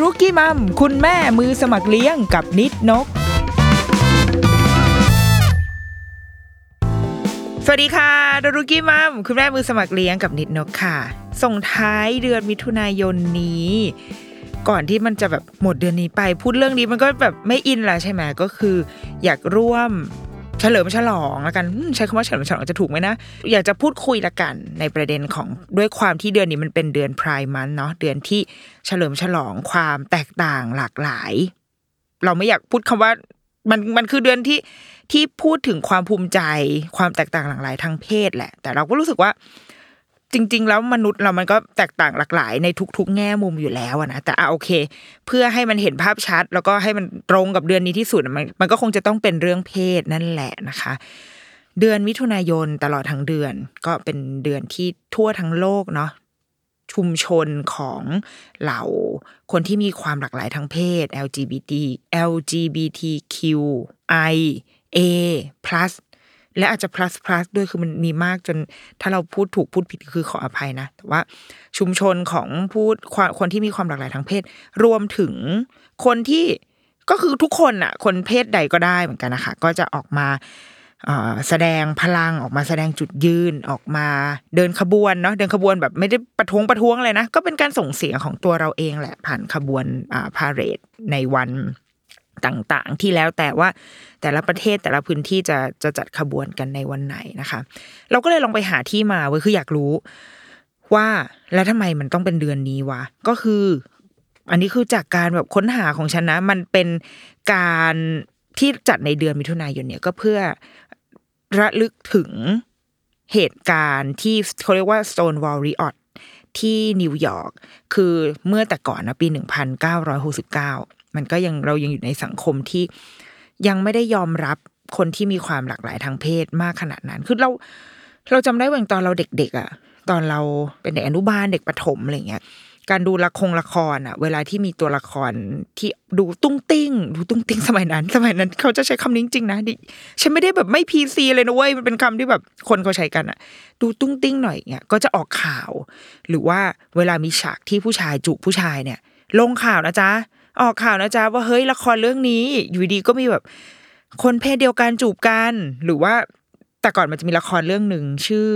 The Rookie Mom คุณแม่มือสมัครเลี้ยงกับนิดนก สวัสดีค่ะ The Rookie Mom คุณแม่มือสมัครเลี้ยงกับนิดนกค่ะ ส่งท้ายเดือนมิถุนายนนี้ ก่อนที่มันจะแบบหมดเดือนนี้ไป พูดเรื่องนี้มันก็แบบไม่อินละใช่ไหมก็คือ อยากร่วม เฉลิมฉลองละกันใช้คำว่าเฉลิมฉลองจะถูกไหมนะ อยากจะพูดคุยละกันในประเด็นของด้วยความที่เดือนนี้มันเป็นเดือนพรายมันเนาะเดือนที่เฉลิมฉลองความแตกต่างหลากหลาย เราไม่อยากพูดคำว่ามันมันคือเดือนที่ที่พูดถึงความภูมิใจ ความแตกต่างหลากหลายทางเพศแหละ แต่เราก็รู้สึกว่า จริง ๆ แล้วมนุษย์เรามันก็แตกต่างหลากหลายในทุก ๆ แง่มุมอยู่แล้วนะแต่อะโอเค เพื่อให้มันเห็นภาพชัด แล้วก็ให้มันตรงกับเดือนนี้ที่สุดมันมันก็คงจะต้องเป็นเรื่องเพศนั่นแหละนะคะ เดือนมิถุนายนตลอดทั้งเดือน ก็เป็นเดือนที่ทั่วทั้งโลกเนาะชุมชนของเหล่าคนที่มีความหลากหลายทางเพศ LGBT LGBTQI A plus และอาจจะ plus plus ด้วยคือมันมีมากจนถ้าเราพูดถูกพูดผิดคือขออภัยนะ แต่ว่าชุมชนของพูดความคนที่มีความหลากหลายทางเพศ รวมถึงคนที่ก็คือทุกคนอะคนเพศใดก็ได้เหมือนกันนะคะก็จะออกมาแสดงพลังออกมาแสดงจุดยืนออกมาเดินขบวนเนาะเดินขบวนแบบไม่ได้ประท้วงประท้วงเลยนะ ก็เป็นการส่งเสียงของตัวเราเองแหละผ่านขบวนอ่าพาเรดในวัน ต่างๆ ที่แล้วแต่ว่าแต่ละประเทศแต่ละพื้นที่จะจะจัดขบวนกันในวันไหนนะคะ เราก็เลยลองไปหาที่มาเว้ยคืออยากรู้ว่าแล้วทำไมมันต้องเป็นเดือนนี้วะก็คือ อันนี้คือจากการแบบค้นหาของฉันนะ มันเป็นการที่จัดในเดือนมิถุนายนเนี่ยก็เพื่อระลึกถึงเหตุการณ์ที่เขาเรียกว่า Stonewall Riot ที่นิวยอร์กคือเมื่อแต่ก่อนนะปี 1969 มันก็ยังเรายังอยู่ในสังคมที่ยังไม่ได้ยอมรับคนที่มีความหลากหลายทางเพศมากขนาดนั้น คือเราเราจำได้ว่าตอนเราเด็ก ๆอะ ตอนเราเป็นเด็กอนุบาลเด็กประถมอะไรเงี้ย การดูละครละครอะ เวลาที่มีตัวละครที่ดูตุ้งติ้ง ดูตุ้งติ้งสมัยนั้น สมัยนั้น เขาจะใช้คำนี้จริงๆนะดิฉันไม่ได้แบบไม่พีซีเลยนะเว้ยมันเป็นคำที่แบบคนเขาใช้กันอะ ดูตุ้งติ้งหน่อยเงี้ยก็จะออกข่าว หรือว่าเวลามีฉากที่ผู้ชายจูบผู้ชายเนี่ย ลงข่าวนะจ๊ะ ออกข่าวนะจ๊ะว่าเฮ้ยละครเรื่องนี้ อยู่ดีก็มีแบบ คนเพศเดียวกันจูบกัน หรือว่าแต่ก่อนมันจะมีละครเรื่องหนึ่งชื่อ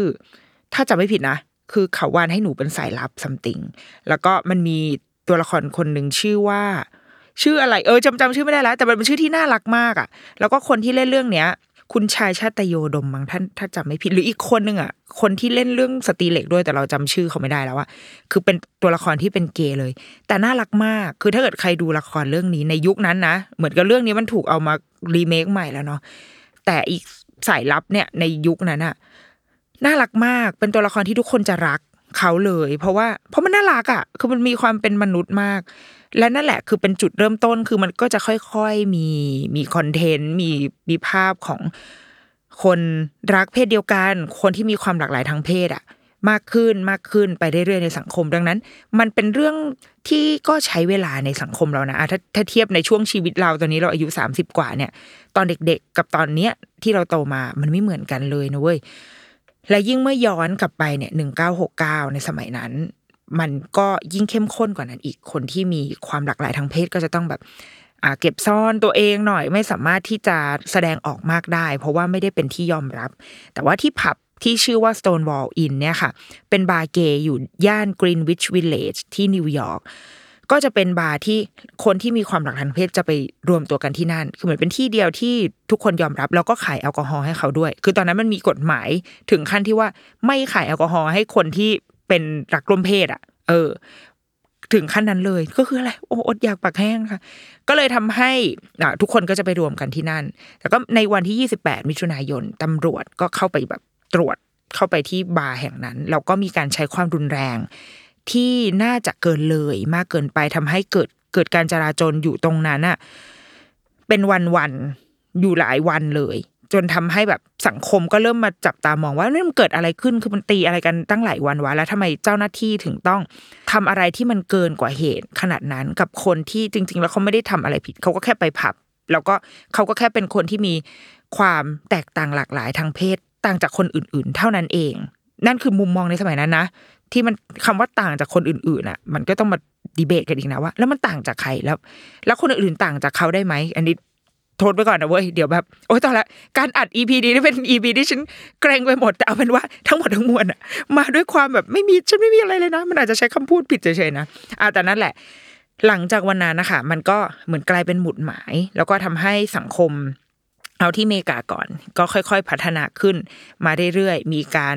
ถ้าจำไม่ผิดนะคือเขาวานให้หนูเป็นสายลับซัมติงแล้วก็มันมีตัวละครคนหนึ่งชื่อว่า ชื่ออะไร เออจำจำชื่อไม่ได้แล้วแต่มันเป็นชื่อที่น่ารักมากอะ แล้วก็คนที่เล่นเรื่องเนี้ย คุณชายชาตโยดมมั้งท่านถ้าจำไม่ผิดหรืออีกคนหนึ่งอะคนที่เล่นเรื่องสตีเหล็กด้วยแต่เราจำชื่อเขาไม่ได้แล้วอะคือเป็นตัวละครที่เป็นเกย์เลย แต่น่ารักมากคือถ้าเกิดใครดูละครเรื่องนี้ในยุคนั้นนะเหมือนกับเรื่องนี้มันถูกเอามารีเมคใหม่แล้วเนาะแต่อีกสายลับเนี่ยในยุคนั้นอะน่ารักมากเป็นตัวละครที่ทุกคนจะรักเขาเลย เพราะว่าเพราะมันน่ารักอะคือมันมีความเป็นมนุษย์มาก และนั่นแหละคือเป็นจุดเริ่มต้นคือมันก็จะค่อยๆมีมีคอนเทนต์มีมีภาพของคนรักเพศเดียวกัน คนที่มีความหลากหลายทางเพศอะมากขึ้นมากขึ้นไปเรื่อยๆในสังคมดังนั้น มันเป็นเรื่องที่ก็ใช้เวลาในสังคมเรานะถ้าถ้าเทียบในช่วงชีวิตเราตอนนี้เราอายุสามสิบกว่าเนี่ย ตอนเด็กๆ กับตอนเนี้ยที่เราโตมามันไม่เหมือนกันเลยนะเว้ยและยิ่งเมื่อย้อนกลับไปเนี่ยหนึ่งเก้าหกเก้าในสมัยนั้น มันก็ยิ่งเข้มข้นกว่านั้นอีกคนที่มีความหลากหลายทางเพศก็จะต้องแบบเก็บซ่อนตัวเองหน่อยไม่สามารถที่จะแสดงออกมากได้ เพราะว่าไม่ได้เป็นที่ยอมรับ แต่ว่าที่ผับที่ชื่อว่า Stonewall Inn เนี่ยค่ะ เป็นบาร์เกย์อยู่ย่าน Greenwich Village ที่นิวยอร์กก็จะเป็นบาร์ที่คนที่มีความหลากหลายทางเพศจะไปรวมตัวกันที่นั่น คือเหมือนเป็นที่เดียวที่ทุกคนยอมรับ แล้วก็ขายแอลกอฮอล์ให้เขาด้วย คือตอนนั้นมันมีกฎหมายถึงขั้นที่ว่าไม่ขายแอลกอฮอล์ให้คนที่ เป็นรักร่วมเพศอะ เออ ถึงขั้นนั้นเลยก็คืออะไรโอ้อดอยากปากแห้งค่ะ ก็เลยทำให้อ่าทุกคนก็จะไปรวมกันที่นั่น แต่ก็ในวันที่ 28 มิถุนายนตำรวจก็เข้าไปแบบตรวจเข้าไปที่บาร์แห่งนั้นแล้วก็มีการใช้ความรุนแรง ที่น่าจะเกินเลยมากเกินไปทำให้เกิดเกิดการจราจรอยู่ตรงนั้นอะเป็นวันวันอยู่หลายวันเลย จนทำให้แบบสังคมก็เริ่มมาจับตามองว่านี่มันเกิดอะไรขึ้นคือมันตีอะไรกันตั้งหลายวันวะแล้วทำไมเจ้าหน้าที่ถึงต้องทำอะไรที่มันเกินกว่าเหตุ ขนาดนั้นกับคนที่จริง ๆ แล้วเขาไม่ได้ทำอะไรผิดเขาก็แค่ไปผับ แล้วก็เขาก็แค่เป็นคนที่มีความแตกต่างหลากหลายทางเพศต่างจากคนอื่น ๆ เท่านั้นเอง นั่นคือมุมมองในสมัยนั้นนะที่มันคำว่าต่างจากคนอื่นๆอะ มันก็ต้องมาดีเบตกันอีกนะว่าแล้วมันต่างจากใครแล้ว แล้วคนอื่นๆต่างจากเขาได้ไหมอันนี้ โทษไปก่อนนะเว้ยเดี๋ยวแบบโอ๊ยตอนละการอัด EP นี้นี่เป็น EP ที่ฉันเกรงไปหมดแต่เอาเป็นว่าทั้งหมดทั้งมวลอะมาด้วยความแบบไม่มีฉันไม่มีอะไรเลยนะ มันอาจจะใช้คำพูดผิดเฉยๆนะอ่าแต่นั่นแหละ หลังจากวันนั้นนะคะมันก็เหมือนกลายเป็นหมุดหมาย แล้วก็ทำให้สังคมเอาที่เมกาก่อน ก็ค่อยๆ พัฒนาขึ้นมาเรื่อยๆ มีการ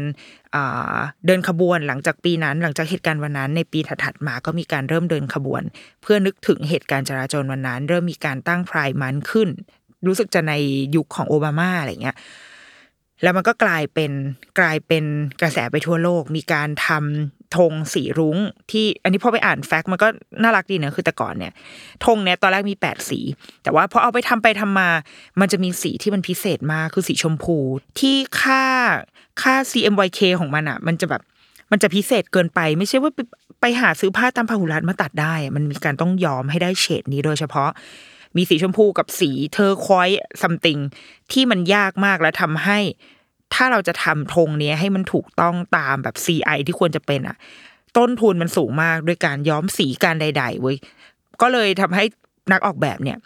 เดินขบวนหลังจากปีนั้น หลังจากเหตุการณ์วันนั้น ในปีถัดๆมาก็มีการเริ่มเดินขบวน เพื่อนึกถึงเหตุการณ์จราจรวันนั้น เริ่มมีการตั้งพรายมันขึ้น รู้สึกจะในยุคของโอบามาอะไรเงี้ย แล้วมันก็กลายเป็นกลายเป็นกระแสไปทั่วโลก มีการทำธงสีรุ้ง ที่อันนี้พอไปอ่านแฟกต์มันก็น่ารักดีนะคือแต่ก่อนเนี่ยธงเนี่ยตอนแรกมีแปดสี แต่ว่าพอเอาไปทำไปทำมา มันจะมีสีที่มันพิเศษมากคือสีชมพู ที่ค่าค่า CMYK ของมันอะ มันจะแบบมันจะพิเศษเกินไป ไม่ใช่ว่าไปไปหาซื้อผ้าตามพาหุรัตมาตัดได้ มันมีการต้องยอมให้ได้เฉดนี้โดยเฉพาะ มีสีชมพูกับสี turquoise something ที่มันยากมากและทำให้ ถ้าเราจะทำธงเนี้ยให้มันถูกต้องตามแบบ CI ที่ควรจะเป็นอะต้นทุนมันสูงมากด้วยการย้อมสีการใด ๆเว้ยก็เลยทำให้นักออกแบบเนี่ย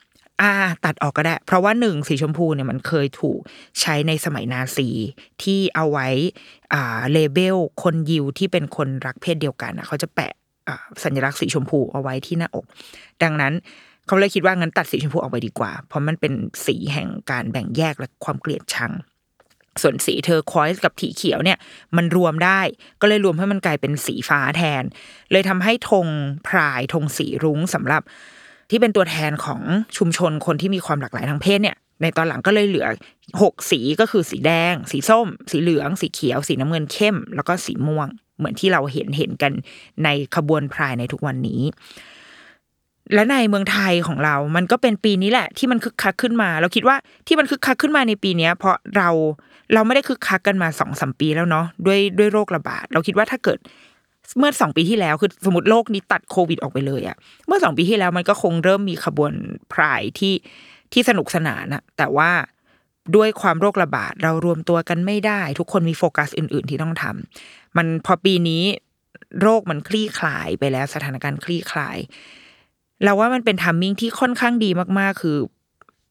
อ่าตัดออกก็ได้ เพราะว่าหนึ่งสีชมพูเนี่ยมันเคยถูกใช้ในสมัยนาซีที่เอาไว้อ่า label คนยิวที่เป็นคนรักเพศเดียวกันอะเขาจะแปะอ่าสัญลักษณ์สีชมพูเอาไว้ที่หน้าอก ดังนั้น เขาเลยคิดว่างั้นตัดสีชมพูออกไปดีกว่า เพราะมันเป็นสีแห่งการแบ่งแยกและความเกลียดชัง ส่วนสี turquoise กับสีเขียวเนี่ย มันรวมได้ก็เลยรวมให้มันกลายเป็นสีฟ้าแทน เลยทำให้ธง pride ธงสีรุ้งสำหรับที่เป็นตัวแทนของชุมชนคนที่มีความหลากหลายทางเพศเนี่ย ในตอนหลังก็เลยเหลือหกสีก็คือสีแดง สีส้ม สีเหลือง สีเขียว สีน้ำเงินเข้ม แล้วก็สีม่วง เหมือนที่เราเห็นเห็นกันในขบวนพรายในทุกวันนี้ และในเมืองไทยของเรา มันก็เป็นปีนี้แหละ ที่มันคึกคักขึ้นมา เราคิดว่าที่มันคึกคักขึ้นมาในปีเนี้ยเพราะเราเราไม่ได้คึกคักกันมาสองสมปีแล้วเนาะด้วยด้วยโรคระบาด เราคิดว่าถ้าเกิดเมื่อสองปีที่แล้วคือสมมติโลกนี้ตัดโควิดออกไปเลยอะเมื่อสองปีที่แล้วมันก็คงเริ่มมีขบวนพรายที่ที่สนุกสนานอะแต่ว่าด้วยความโรคระบาดเรารวมตัวกันไม่ได้ ทุกคนมีโฟกัสอื่น ๆ ที่ต้องทำมันพอปีนี้โรคมันคลี่คลายไปแล้วสถานการณ์คลี่คลาย เราว่ามันเป็นทัมมิ่งที่ค่อนข้างดีมากๆ คือ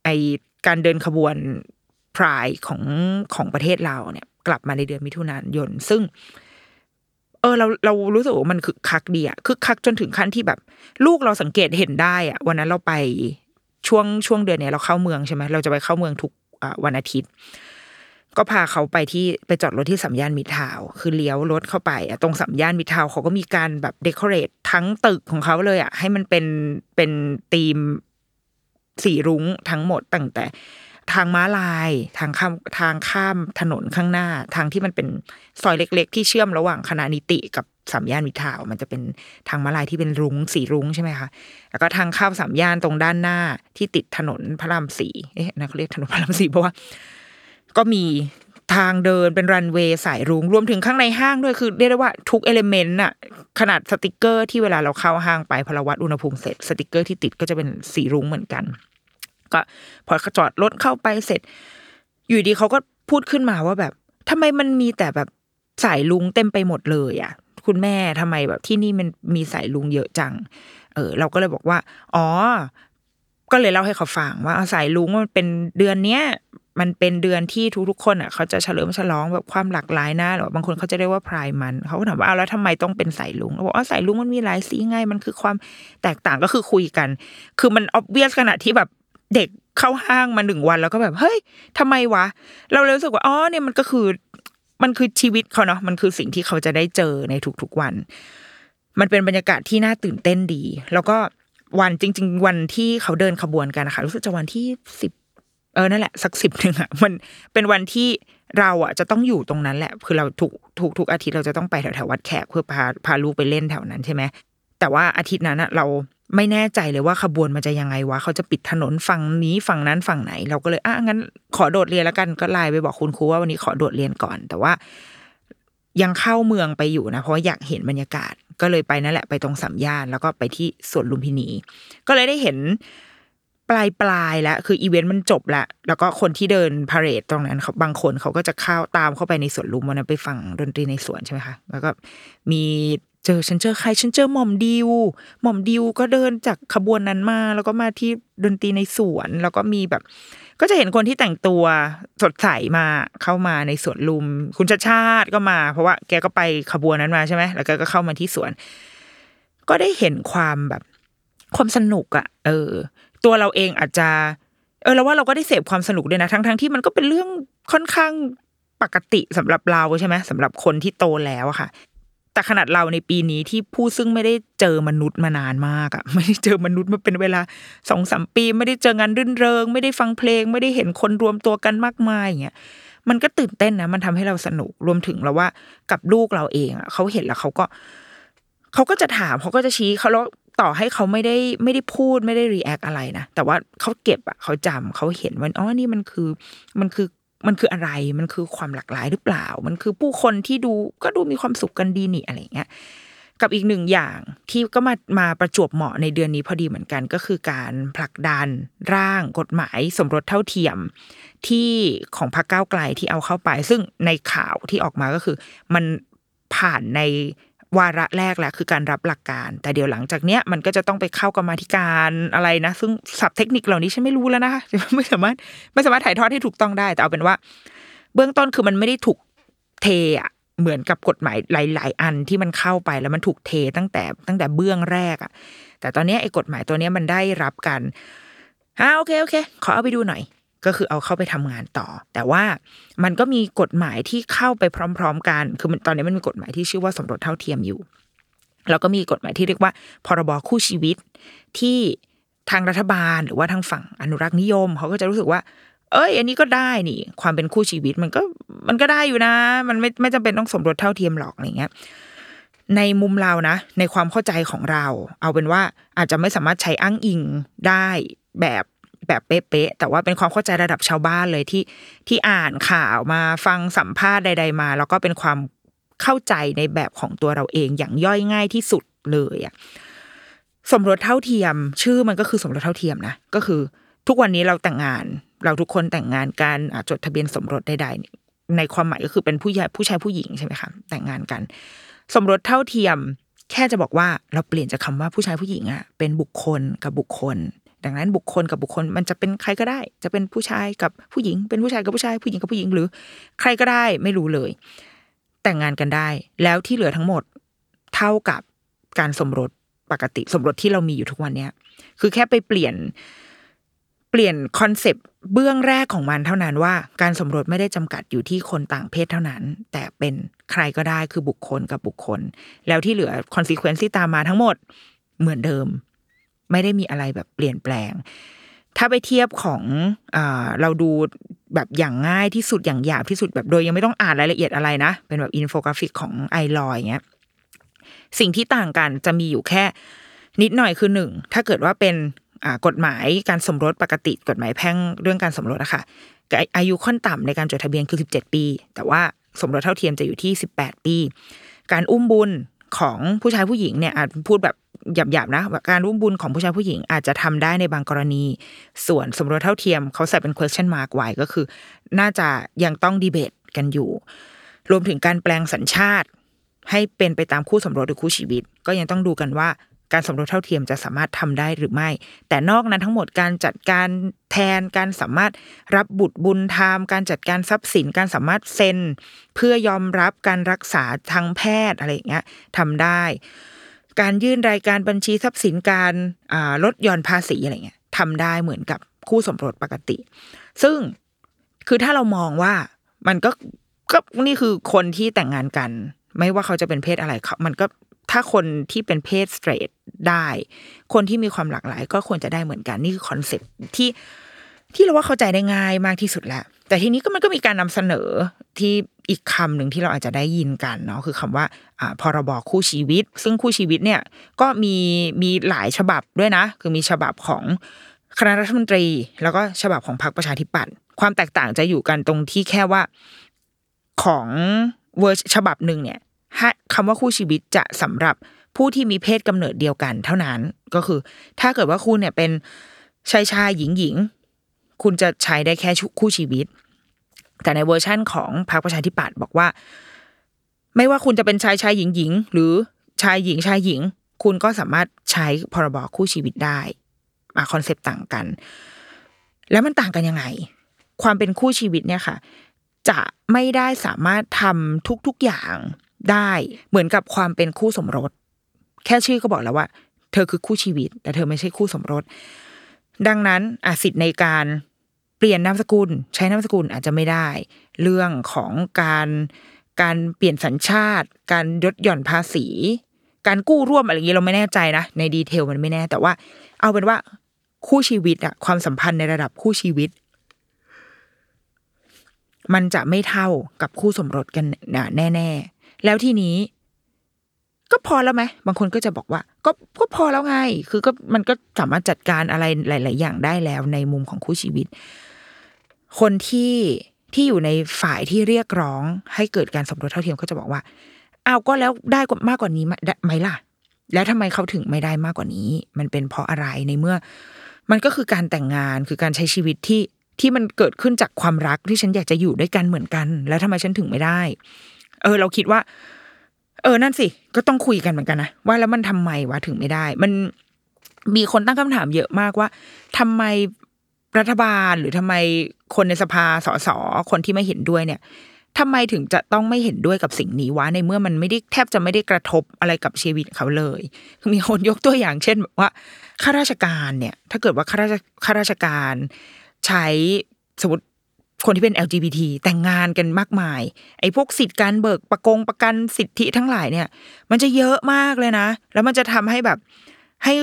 ไอการเดินขบวนพรายของของประเทศเราเนี่ย กลับมาในเดือนมิถุนายน ซึ่ง เออ เราเรารู้สึกว่ามันคึกคักดีอะคึกคักจนถึงขั้นที่แบบ ลูกเราสังเกตเห็นได้อะวันนั้นเราไปช่วงช่วงเดือนเนี้ยเราเข้าเมืองใช่ไหมเราจะไปเข้าเมืองทุกวันอาทิตย์ ก็พาเขาไปที่ไปจอดรถที่สัมย่านมิทาว์คือเลี้ยวรถเข้าไปอะตรงสัมย่านมิทาว์เขาก็มีการแบบเดคอเรททั้งตึกของเขาเลยอะให้มันเป็นเป็นธีมสีรุ้งทั้งหมดตั้งแต่ทางม้าลายทางข้ามทางข้ามถนนข้างหน้า ทางที่มันเป็นซอยเล็ก ๆ ที่เชื่อมระหว่างคณะนิติกับสามย่านมิตรทาวน์มันจะเป็นทางม้าลายที่เป็นรุ้งสีรุ้งใช่ไหมคะแล้วก็ทางเข้าสามย่านตรงด้านหน้าที่ติดถนนพระรามสี่เอ๊ะนะเขาเรียกถนนพระรามสี่เพราะว่า ก็มีทางเดินเป็นรันเวย์สายรุ้งรวมถึงข้างในห้างด้วยคือเรียกได้ว่าทุก element น่ะขนาดสติกเกอร์ที่เวลาเราเข้าห้างไปพอเราวัดอุณหภูมิเสร็จสติกเกอร์ที่ติดก็จะเป็นสีรุ้งเหมือนกัน ก็พอจอดรถเข้าไปเสร็จ อยู่ดีเขาก็พูดขึ้นมาว่าแบบทำไมมันมีแต่แบบสายลุงเต็มไปหมดเลยอะคุณแม่ทำไมแบบที่นี่มันมีสายลุงเยอะจัง เออ เราก็เลยบอกว่า อ๋อก็เลยเล่าให้เขาฟังว่าสายลุงมันเป็นเดือนเนี้ย มันเป็นเดือนที่ทุกๆคนอะเขาจะเฉลิมฉลองแบบความหลากหลายนะหรือบางคนเขาจะเรียกว่าพรายมัน เขาก็ถามว่าเอาแล้วทำไมต้องเป็นสายลุงเราบอกว่าสายลุงมันมีหลายสีไงมันคือความแตกต่างก็คือคุยกัน คือมันออบเวียสขนาดที่แบบเด็กเข้าห้างมาหนึ่งวันแล้วก็แบบเฮ้ยทำไมวะ เราเลยรู้สึกว่าอ๋อเนี่ยมันก็คือมันคือชีวิตเขาเนาะมันคือสิ่งที่เขาจะได้เจอในทุกๆวัน มันเป็นบรรยากาศที่น่าตื่นเต้นดี แล้วก็วันจริง ๆ วันที่เขาเดินขบวนกันนะคะรู้สึกจะวันที่สิบ เออนั่นแหละ สักสิบหนึ่งอะมันเป็นวันที่เราอะจะต้องอยู่ตรงนั้นแหละ คือเราทุกทุกทุกอาทิตย์เราจะต้องไปแถวแถววัดแขกเพื่อพาพาลูกไปเล่นแถวนั้นใช่ไหมแต่ว่าอาทิตย์นั้นอะเราไม่แน่ใจเลยว่าขบวนมันจะยังไงวะเขาจะปิดถนนฝั่งนี้ฝั่งนั้นฝั่งไหน เราก็เลยอะงั้นขอโดดเรียนแล้วกันก็ไลน์ไปบอกคุณครูว่าวันนี้ขอโดดเรียนก่อน แต่ว่ายังเข้าเมืองไปอยู่นะเพราะอยากเห็นบรรยากาศ ก็เลยไปนั่นแหละไปตรงสามย่านแล้วก็ไปที่สวนลุมพินี ก็เลยได้เห็น ปลายปลายแล้วคืออีเวนต์มันจบแล้วแล้วก็คนที่เดิน parade ตรงนั้นเขาบางคนเขาก็จะเข้าตามเข้าไปในสวนลุมวันนั้นไปฟังดนตรีในสวนใช่ไหมคะแล้วก็มีเจอฉันเจอใครฉันเจอหม่อมดิว หม่อมดิวก็เดินจากขบวนนั้นมา แล้วก็มาที่ดนตรีในสวน แล้วก็มีแบบ ก็จะเห็นคนที่แต่งตัวสดใสมาเข้ามาในสวนลุม คุณชาชาติก็มา เพราะว่าแกก็ไปขบวนนั้นมาใช่ไหมแล้วแกก็เข้ามาที่สวน ก็ได้เห็นความแบบความสนุกอะเออ ตัวเราเองอาจจะ เออเราว่าเราก็ได้เสพความสนุกด้วยนะทั้งทั้งที่มันก็เป็นเรื่องค่อนข้างปกติสำหรับเราใช่ไหมสำหรับคนที่โตแล้วอะค่ะ แต่ขนาดเราในปีนี้ที่ผู้ซึ่งไม่ได้เจอมนุษย์มานานมากอะไม่ได้เจอมนุษย์มาเป็นเวลาสองสามปี ไม่ได้เจองานรื่นเริง ไม่ได้ฟังเพลง ไม่ได้เห็นคนรวมตัวกันมากมายอย่างเงี้ยมันก็ตื่นเต้นนะ มันทำให้เราสนุกรวมถึงเราว่ากับลูกเราเองอะเขาเห็นแล้วเขาก็เขาก็จะถามเขาก็จะชี้เขาแล้ว ต่อให้เขาไม่ได้ไม่ได้พูดไม่ได้รีแอคอะไรนะแต่ว่าเขาเก็บอะเขาจำเขาเห็นว่าอ๋อนี่มันคือมันคือมันคืออะไรมันคือความหลากหลายหรือเปล่า มันคือผู้คนที่ดูก็ดูมีความสุขกันดีนี่อะไรเงี้ยกับอีกหนึ่งอย่างที่ก็มามาประจวบเหมาะในเดือนนี้พอดีเหมือนกัน ก็คือการผลักดันร่างกฎหมายสมรสเท่าเทียมที่ของพรรคก้าวไกลที่เอาเข้าไป ซึ่งในข่าวที่ออกมาก็คือ มันผ่านใน วาระแรกแหละคือการรับหลักการ แต่เดี๋ยวหลังจากเนี้ยมันก็จะต้องไปเข้ากรรมธิการอะไรนะ ซึ่งศัพท์เทคนิคเหล่านี้ฉันไม่รู้แล้วนะคะไม่สามารถไม่สามารถถ่ายทอดให้ถูกต้องได้ แต่เอาเป็นว่า เบื้องต้นคือมันไม่ได้ถูกเทอะเหมือนกับกฎหมายหลาย ๆ อันที่มันเข้าไปแล้วมันถูกเทตั้งแต่ตั้งแต่เบื้องแรกอะแต่ตอนนี้ไอ้กฎหมายตัวนี้มันได้รับกันอ่าโอเคโอเค ขอเอาไปดูหน่อย ก็คือเอาเข้าไปทำงานต่อ แต่ว่ามันก็มีกฎหมายที่เข้าไปพร้อม ๆ กัน คือตอนนี้มันมีกฎหมายที่ชื่อว่าสมรสเท่าเทียมอยู่ แล้วก็มีกฎหมายที่เรียกว่า พรบคู่ชีวิตที่ทางรัฐบาลหรือว่าทางฝั่งอนุรักษ์นิยมเขาก็จะรู้สึกว่า เอ้ย อันนี้ก็ได้นี่ ความเป็นคู่ชีวิตมันก็มันก็ได้อยู่นะ มันไม่ไม่จำเป็นต้องสมรสเท่าเทียมหรอกอะไรเงี้ยในมุมเรานะ ในความเข้าใจของเรา เอาเป็นว่าอาจจะไม่สามารถใช้อ้างอิงได้แบบ แบบเป๊ะๆแต่ว่าเป็นความเข้าใจระดับชาวบ้านเลยที่ที่อ่านข่าวมาฟังสัมภาษณ์ใด ๆ มา แล้วก็เป็นความเข้าใจในแบบของตัวเราเองอย่างย่อยง่ายที่สุดเลยอะสมรสเท่าเทียม ชื่อมันก็คือสมรสเท่าเทียมนะก็คือ ทุกวันนี้เราแต่งงาน เราทุกคนแต่งงานกันจดทะเบียนสมรสใด ๆ ในความหมายก็คือเป็นผู้ชายผู้ชายผู้หญิงใช่ไหมคะแต่งงานกัน สมรสเท่าเทียม แค่จะบอกว่าเราเปลี่ยนจากคาว่าผู้ชายผู้หญิงอะเป็นบุคคลกับบุคคล ดังนั้นบุคคลกับบุคคลมันจะเป็นใครก็ได้ จะเป็นผู้ชายกับผู้หญิง เป็นผู้ชายกับผู้ชาย ผู้หญิงกับผู้หญิงหรือ ใครก็ได้ไม่รู้เลย แต่งงานกันได้ แล้วที่เหลือทั้งหมดเท่ากับการสมรสปกติสมรสที่เรามีอยู่ทุกวันเนี้ยคือแค่ไปเปลี่ยนเปลี่ยนคอนเซปต์เบื้องแรกของมันเท่านั้นว่า การสมรสไม่ได้จำกัดอยู่ที่คนต่างเพศเท่านั้น แต่เป็นใครก็ได้คือบุคคลกับบุคคล แล้วที่เหลือ consequence ที่ตามมาทั้งหมดเหมือนเดิม ไม่ได้มีอะไรแบบเปลี่ยนแปลง ถ้าไปเทียบของอเราดูแบบอย่างง่ายที่สุดอย่างหยาบที่สุดแบบโดยยังไม่ต้องอ่านรายละเอียดอะไรนะ เป็นแบบอินโฟกราฟิกของ iLaw เงี้ยสิ่งที่ต่างกันจะมีอยู่แค่ นิดหน่อยคือหนึ่งถ้าเกิดว่าเป็นกฎหมายการสมรสปกติกฎหมายแพ่งเรื่องการสมรสอะค่ะอายุขั้นต่ำในการจดทะเบียนคือ 17 ปี แต่ว่าสมรสเท่าเทียมจะอยู่ที่ 18 ปี การอุ้มบุญของผู้ชายผู้หญิงเนี่ยอาจพูดแบบ หยาบๆนะการอุ้มบุญของผู้ชายผู้หญิงอาจจะทำได้ในบางกรณี ส่วนสมรสเท่าเทียมเขาใส่เป็น question mark ไว้ก็คือ น่าจะยังต้องดีเบตกันอยู่ รวมถึงการแปลงสัญชาติ ให้เป็นไปตามคู่สมรสหรือคู่ชีวิต ก็ยังต้องดูกันว่าการสมรสเท่าเทียมจะสามารถทำได้หรือไม่ แต่นอกนั้นทั้งหมดการจัดการแทนการสามารถรับบุตรบุญธรรม การจัดการทรัพย์สินการสามารถเซ็น เพื่อยอมรับการรักษาทางแพทย์อะไรอย่างเงี้ยทำได้ การยื่นรายการบัญชีทรัพย์สินการลดหย่อนภาษีอะไรเงี้ยทำได้เหมือนกับคู่สมรสปกติ ซึ่งคือถ้าเรามองว่ามันก็ก็นี่คือคนที่แต่งงานกัน ไม่ว่าเขาจะเป็นเพศอะไรเขามันก็ถ้าคนที่เป็นเพศ straight ได้ คนที่มีความหลากหลาย ก็ควรจะได้เหมือนกันนี่คือคอนเซ็ปที่ที่เราว่าเข้าใจได้ง่ายมากที่สุดแล้ว แต่ทีนี้ก็มันก็มีการนำเสนอที่อีกคำหนึ่งที่เราอาจจะได้ยินกันเนาะคือคำว่าอ่าพรบคู่ชีวิต ซึ่งคู่ชีวิตเนี่ยก็มีมีหลายฉบับด้วยนะ คือมีฉบับของคณะรัฐมนตรี แล้วก็ฉบับของพรรคประชาธิปัตย์ความแตกต่างจะอยู่กันตรงที่แค่ว่าของเวอร์ฉบับหนึ่งเนี่ยคำว่าคู่ชีวิตจะสำหรับผู้ที่มีเพศกำเนิดเดียวกันเท่านั้นก็คือ ถ้าเกิดว่าคุณเนี่ยเป็นชายชายหญิงหญิง คุณจะใช้ได้แค่คู่ชีวิต แต่ในเวอร์ชั่นของพรรคประชาธิปัตย์บอกว่า ไม่ว่าคุณจะเป็นชายชายหญิงหญิงหรือชายหญิงชายหญิง คุณก็สามารถใช้พรบคู่ชีวิตได้มาคอนเซปต์ต่างกัน แล้วมันต่างกันยังไง ความเป็นคู่ชีวิตเนี่ยค่ะ จะไม่ได้สามารถทำทุกๆอย่างได้เหมือนกับความเป็นคู่สมรส แค่ชื่อก็บอกแล้วว่า เธอคือคู่ชีวิต แต่เธอไม่ใช่คู่สมรส ดังนั้นอาสิทธิ์ในการ เปลี่ยนนามสกุล ใช้นามสกุลอาจจะไม่ได้ เรื่องของการการเปลี่ยนสัญชาติ การลดหย่อนภาษี การกู้ร่วมอะไรอย่างนี้เราไม่แน่ใจนะ ในดีเทลมันไม่แน่ แต่ว่า เอาเป็นว่าคู่ชีวิตอะความสัมพันธ์ในระดับคู่ชีวิต มันจะไม่เท่ากับคู่สมรสกันแน่ ๆ แล้วทีนี้ ก็พอแล้วไหมบางคนก็จะบอกว่า ก็ก็พอแล้วไง คือก็มันก็สามารถจัดการอะไรหลาย ๆ อย่างได้แล้วในมุมของคู่ชีวิต คนที่ที่อยู่ในฝ่ายที่เรียกร้อง ให้เกิดการสมรสเท่าเทียมก็จะบอกว่าเอาก็แล้วได้กว่ามากกว่านี้ไหมล่ะ แล้วทำไมเขาถึงไม่ได้มากกว่านี้ มันเป็นเพราะอะไรในเมื่อ มันก็คือการแต่งงานคือการใช้ชีวิตที่ที่มันเกิดขึ้นจากความรักที่ฉันอยากจะอยู่ด้วยกันเหมือนกัน แล้วทำไมฉันถึงไม่ได้ เออ เราคิดว่า เออนั่นสิ ก็ต้องคุยกันเหมือนกันนะว่าแล้วมันทำไมวะถึงไม่ได้ มันมีคนตั้งคำถามเยอะมากว่าทำไม รัฐบาลหรือทำไมคนในสภาสสคนที่ไม่เห็นด้วยเนี่ยทำไมถึงจะต้องไม่เห็นด้วยกับสิ่งนี้วะในเมื่อมันไม่ได้แทบจะไม่ได้กระทบอะไรกับชีวิตเขาเลยมีคนยกตัวอย่างเช่นแบบว่าข้าราชการเนี่ย ถ้าเกิดว่าข้าราชข้าราชการใช้สมมติคนที่เป็น LGBT แต่งงานกันมากมาย ไอ้พวกสิทธิการเบิกประกงประกันสิทธิทั้งหลายเนี่ย มันจะเยอะมากเลยนะ แล้วมันจะทำให้แบบให้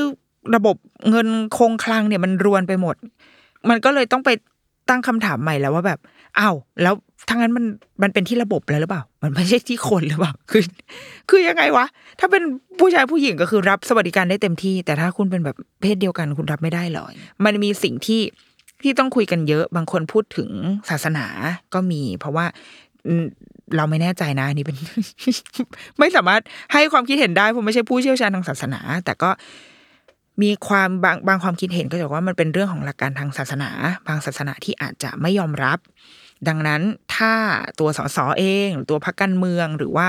ระบบเงินคงคลังเนี่ยมันรวนไปหมด มันก็เลยต้องไปตั้งคำถามใหม่แล้วว่าแบบอ้าวแล้วทั้งนั้นมันมันเป็นที่ระบบแล้วหรือเปล่า มันไม่ใช่ที่คนหรือเปล่า คือ คือยังไงวะ ถ้าเป็นผู้ชายผู้หญิงก็คือรับสวัสดิการได้เต็มที่ แต่ถ้าคุณเป็นแบบเพศเดียวกันคุณรับไม่ได้หรอมันมีสิ่งที่ที่ต้องคุยกันเยอะ บางคนพูดถึงศาสนาก็มี เพราะว่าเราไม่แน่ใจนะนี่เป็น ไม่สามารถให้ความคิดเห็นได้ผมไม่ใช่ผู้เชี่ยวชาญทางศาสนา แต่ก็ มีความบางบางความคิดเห็นก็จะว่ามันเป็นเรื่องของหลักการทางศาสนา บางศาสนาที่อาจจะไม่ยอมรับ ดังนั้นถ้าตัวสสเองหรือตัวพรรคการเมืองหรือว่า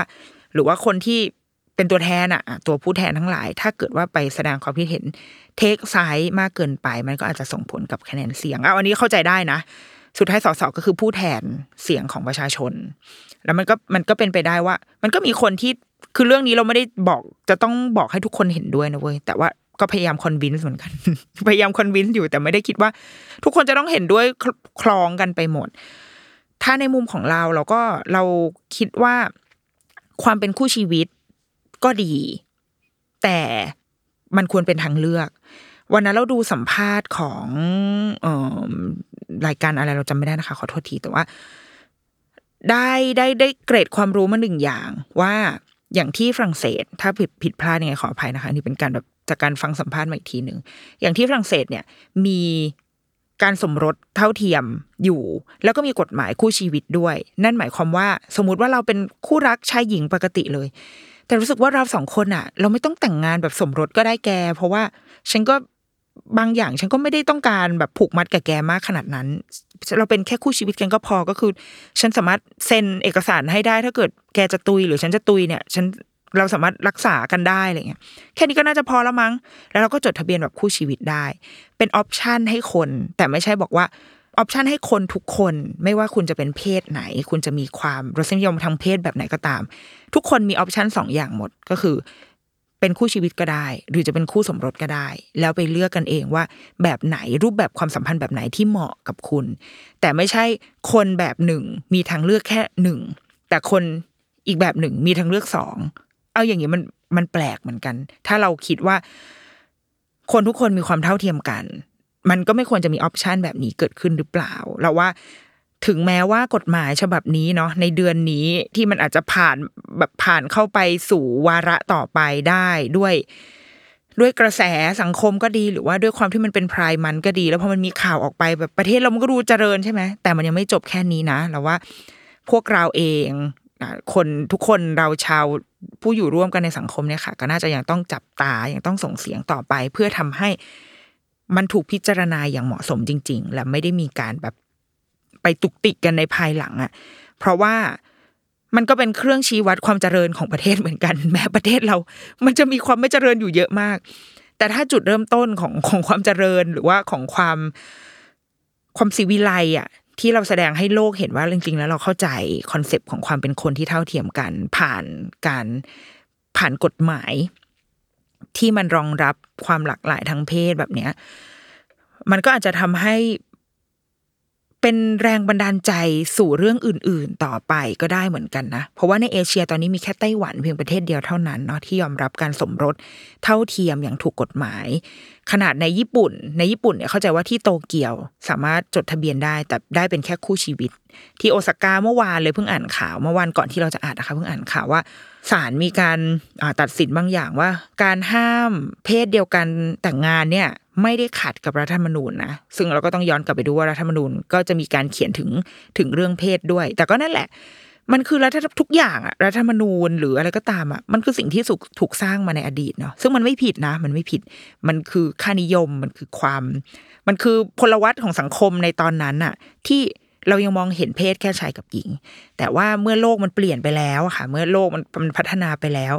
หรือว่าคนที่เป็นตัวแทนอะตัวผู้แทนทั้งหลาย ถ้าเกิดว่าไปแสดงความคิดเห็นเทคไซส์มากเกินไป มันก็อาจจะส่งผลกับคะแนนเสียงเอาอันนี้เข้าใจได้นะ สุดท้ายสสก็คือผู้แทนเสียงของประชาชน แล้วมันก็มันก็เป็นไปได้ว่า มันก็มีคนที่คือเรื่องนี้เราไม่ได้บอกจะต้องบอกให้ทุกคนเห็นด้วยนะเว้ยแต่ว่า ก็พยายามคอนวินส์เหมือนกัน พยายามคอนวินส์อยู่แต่ไม่ได้คิดว่า ทุกคนจะต้องเห็นด้วยคลองกันไปหมด ถ้าในมุมของเราเราก็เราคิดว่าความเป็นคู่ชีวิตก็ดี แต่มันควรเป็นทางเลือก วันนั้นเราดูสัมภาษณ์ของออรายการอะไรเราจำไม่ได้นะคะ ขอโทษทีแต่ว่า ได้ได้ได้เกรดความรู้มาหนึ่งอย่าง ว่าอย่างที่ฝรั่งเศส ถ้าผิดผิดพลาดยังไงขออภัยนะคะนี่เป็นการแบบ จากการฟังสัมภาษณ์มาอีกทีหนึ่งอย่างที่ฝรั่งเศสเนี่ยมีการสมรสเท่าเทียมอยู่ แล้วก็มีกฎหมายคู่ชีวิตด้วย นั่นหมายความว่าสมมติว่าเราเป็นคู่รักชายหญิงปกติเลย แต่รู้สึกว่าเราสองคนอะเราไม่ต้องแต่งงานแบบสมรสก็ได้แก เพราะว่าฉันก็บางอย่างฉันก็ไม่ได้ต้องการแบบผูกมัดกับแกมากขนาดนั้น เราเป็นแค่คู่ชีวิตกันก็พอก็คือ ฉันสามารถเซ็นเอกสารให้ได้ถ้าเกิดแกจะตุยหรือฉันจะตุยเนี่ย ฉัน เราสามารถรักษากันได้อะไรเงี้ยแค่นี้ก็น่าจะพอแล้วมั้ง แล้วเราก็จดทะเบียนแบบคู่ชีวิตได้ เป็น option ให้คน แต่ไม่ใช่บอกว่า option ให้คนทุกคนไม่ว่าคุณจะเป็นเพศไหน คุณจะมีความรสนิยมทางเพศแบบไหนก็ตาม ทุกคนมี option สองอย่างหมดก็คือ เป็นคู่ชีวิตก็ได้ หรือจะเป็นคู่สมรสก็ได้ แล้วไปเลือกกันเองว่า แบบไหนรูปแบบความสัมพันธ์แบบไหนที่เหมาะกับคุณ แต่ไม่ใช่คนแบบหนึ่งมีทางเลือกแค่หนึ่งแต่คนอีกแบบหนึ่งมีทางเลือกสอง เอาอย่างนี้มันมันแปลกเหมือนกัน ถ้าเราคิดว่า คนทุกคนมีความเท่าเทียมกัน มันก็ไม่ควรจะมีออปชันแบบนี้เกิดขึ้นหรือเปล่า เราว่าถึงแม้ว่ากฎหมายฉบับนี้เนาะในเดือนนี้ที่มันอาจจะผ่านแบบผ่านเข้าไปสู่วาระต่อไปได้ด้วย ด้วยกระแสสังคมก็ดีหรือว่าด้วยความที่มันเป็นพรายมันก็ดี แล้วพอมันมีข่าวออกไปแบบประเทศเรามันก็ดูเจริญใช่ไหมแต่มันยังไม่จบแค่นี้นะเราว่าพวกเราเองคนทุกคนเราชาว ผู้อยู่ร่วมกันในสังคมเนี่ยค่ะ ก็น่าจะยังต้องจับตายังต้องส่งเสียงต่อไป เพื่อทำให้มันถูกพิจารณาอย่างเหมาะสมจริง ๆ และไม่ได้มีการแบบไปตุกติกกันในภายหลังอะ่ะ เพราะว่ามันก็เป็นเครื่องชี้วัดความเจริญของประเทศเหมือนกัน แม้ประเทศเรา มันจะมีความไม่เจริญอยู่เยอะมาก แต่ถ้าจุดเริ่มต้นของของความเจริญหรือว่าของความความสีวิไลอะ ที่เราแสดงให้โลกเห็นว่าจริงๆ แล้วเราเข้าใจคอนเซปต์ของความเป็นคนที่เท่าเทียมกัน ผ่านการผ่านกฎหมาย ที่มันรองรับความหลากหลายทางเพศแบบเนี้ยมันก็อาจจะทำให้ เป็นแรงบันดาลใจสู่เรื่องอื่น ๆ ต่อไปก็ได้เหมือนกันนะ เพราะว่าในเอเชียตอนนี้มีแค่ไต้หวันเพียงประเทศเดียวเท่านั้นเนาะที่ยอมรับการสมรสเท่าเทียมอย่างถูกกฎหมาย ขนาดในญี่ปุ่น ในญี่ปุ่นเนี่ยเข้าใจว่าที่โตเกียวสามารถจดทะเบียนได้ แต่ได้เป็นแค่คู่ชีวิต ที่โอซาก้าเมื่อวานเลยเพิ่งอ่านข่าวเมื่อวานก่อนที่เราจะอ่านนะคะเพิ่งอ่านข่าวว่าศาลมีการตัดสินบางอย่างว่า การห้ามเพศเดียวกันแต่งงานเนี่ย ไม่ได้ขัดกับรัฐธรรมนูญนะซึ่งเราก็ต้องย้อนกลับไปดูว่ารัฐธรรมนูญก็จะมีการเขียนถึงถึงเรื่องเพศด้วย แต่ก็นั่นแหละ มันคือรัฐทุกอย่างอะรัฐธรรมนูญหรืออะไรก็ตามอะมันคือสิ่งที่ถูกถูกสร้างมาในอดีตเนาะซึ่งมันไม่ผิดนะ มันไม่ผิด มันคือค่านิยมมันคือความ มันคือพลวัตของสังคมในตอนนั้นอะที่เรายังมองเห็นเพศแค่ชายกับหญิง แต่ว่าเมื่อโลกมันเปลี่ยนไปแล้วค่ะ เมื่อโลกมันมันพัฒนาไปแล้ว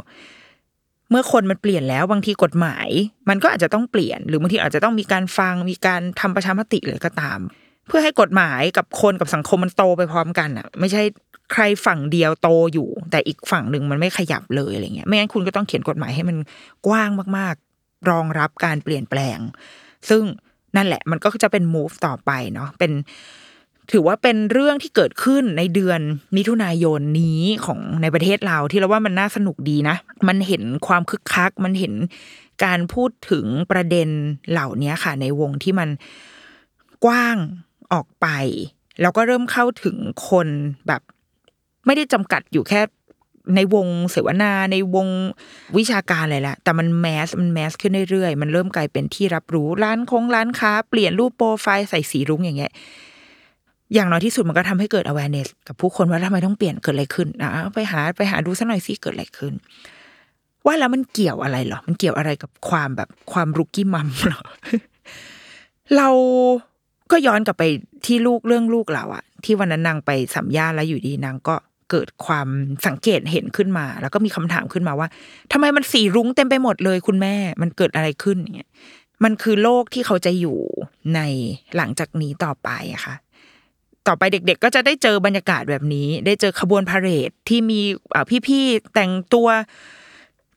เมื่อคนมันเปลี่ยนแล้วบางทีกฎหมาย มันก็อาจจะต้องเปลี่ยน หรือบางทีอาจจะต้องมีการฟังมีการทำประชามติเลยก็ตาม เพื่อให้กฎหมายกับคนกับสังคมมันโตไปพร้อมกันอะ ไม่ใช่ใครฝั่งเดียวโตอยู่ แต่อีกฝั่งหนึ่งมันไม่ขยับเลยอะไรเงี้ยไม่งั้นคุณก็ต้องเขียนกฎหมายให้มันกว้างมาก ๆ รองรับการเปลี่ยนแปลง ซึ่งนั่นแหละมันก็จะเป็น move ต่อไปเนาะเป็น ถือว่าเป็นเรื่องที่เกิดขึ้นในเดือนมิถุนายนนี้ของในประเทศเราที่เราว่ามันน่าสนุกดีนะ มันเห็นความคึกคัก มันเห็นการพูดถึงประเด็นเหล่านี้ค่ะ ในวงที่มันกว้างออกไป แล้วก็เริ่มเข้าถึงคนแบบ ไม่ได้จำกัดอยู่แค่ในวงเสวนาในวงวิชาการอะไรแหละแต่มันแมสมันแมสขึ้นเรื่อยๆ มันเริ่มกลายเป็นที่รับรู้ร้านคงร้านค้า เปลี่ยนรูปโปรไฟล์ใส่สีรุ้งอย่างเงี้ย อย่างน้อยที่สุดมันก็ทำให้เกิด awareness กับผู้คนว่าทำไมต้องเปลี่ยนเกิดอะไรขึ้นอะไปหาไปหาดูสักหน่อยสิเกิดอะไรขึ้น ว่าแล้วมันเกี่ยวอะไรหรอ มันเกี่ยวอะไรกับความแบบความรุกี้มัมหรอเราก็ย้อนกลับไปที่ลูกเรื่องลูกเราอะที่วันนั้นนางไปสัมญาแล้วอยู่ดีนางก็เกิดความสังเกตเห็นขึ้นมา แล้วก็มีคำถามขึ้นมาว่าทำไมมันสีรุ้งเต็มไปหมดเลยคุณแม่ มันเกิดอะไรขึ้นเนี่ยมันคือโลกที่เขาจะอยู่ในหลังจากนี้ต่อไปอะค่ะ ต่อไปเด็กๆ ก็จะได้เจอบรรยากาศแบบนี้ ได้เจอขบวนพาเหรดที่มีพี่ๆแต่งตัว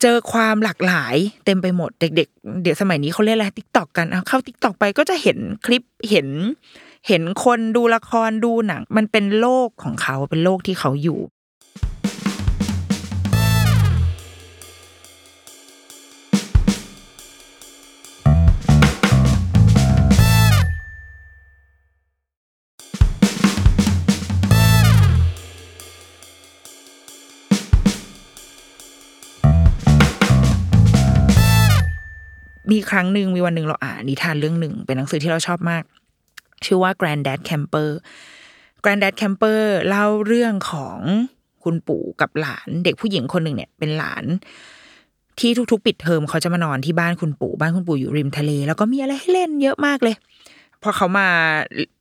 เจอความหลากหลายเต็มไปหมดเด็ก ๆ เดี๋ยวสมัยนี้เขาเล่นอะไร TikTok กันเข้า TikTok ไปก็จะเห็นคลิปเห็น เห็นคนดูละครดูหนัง มันเป็นโลกของเขาเป็นโลกที่เขาอยู่ มีครั้งหนึ่งมีวันหนึ่งเราอ่านนิทานเรื่องหนึ่ง เป็นหนังสือที่เราชอบมาก ชื่อว่า Granddad Camper Granddad Camper เล่าเรื่องของคุณปู่กับหลานเด็กผู้หญิงคนหนึ่งเนี่ย เป็นหลาน ที่ทุกๆ ปิดเทอมเขาจะมานอนที่บ้านคุณปู่บ้านคุณปู่อยู่ริมทะเล แล้วก็มีอะไรให้เล่นเยอะมากเลยพอเขามา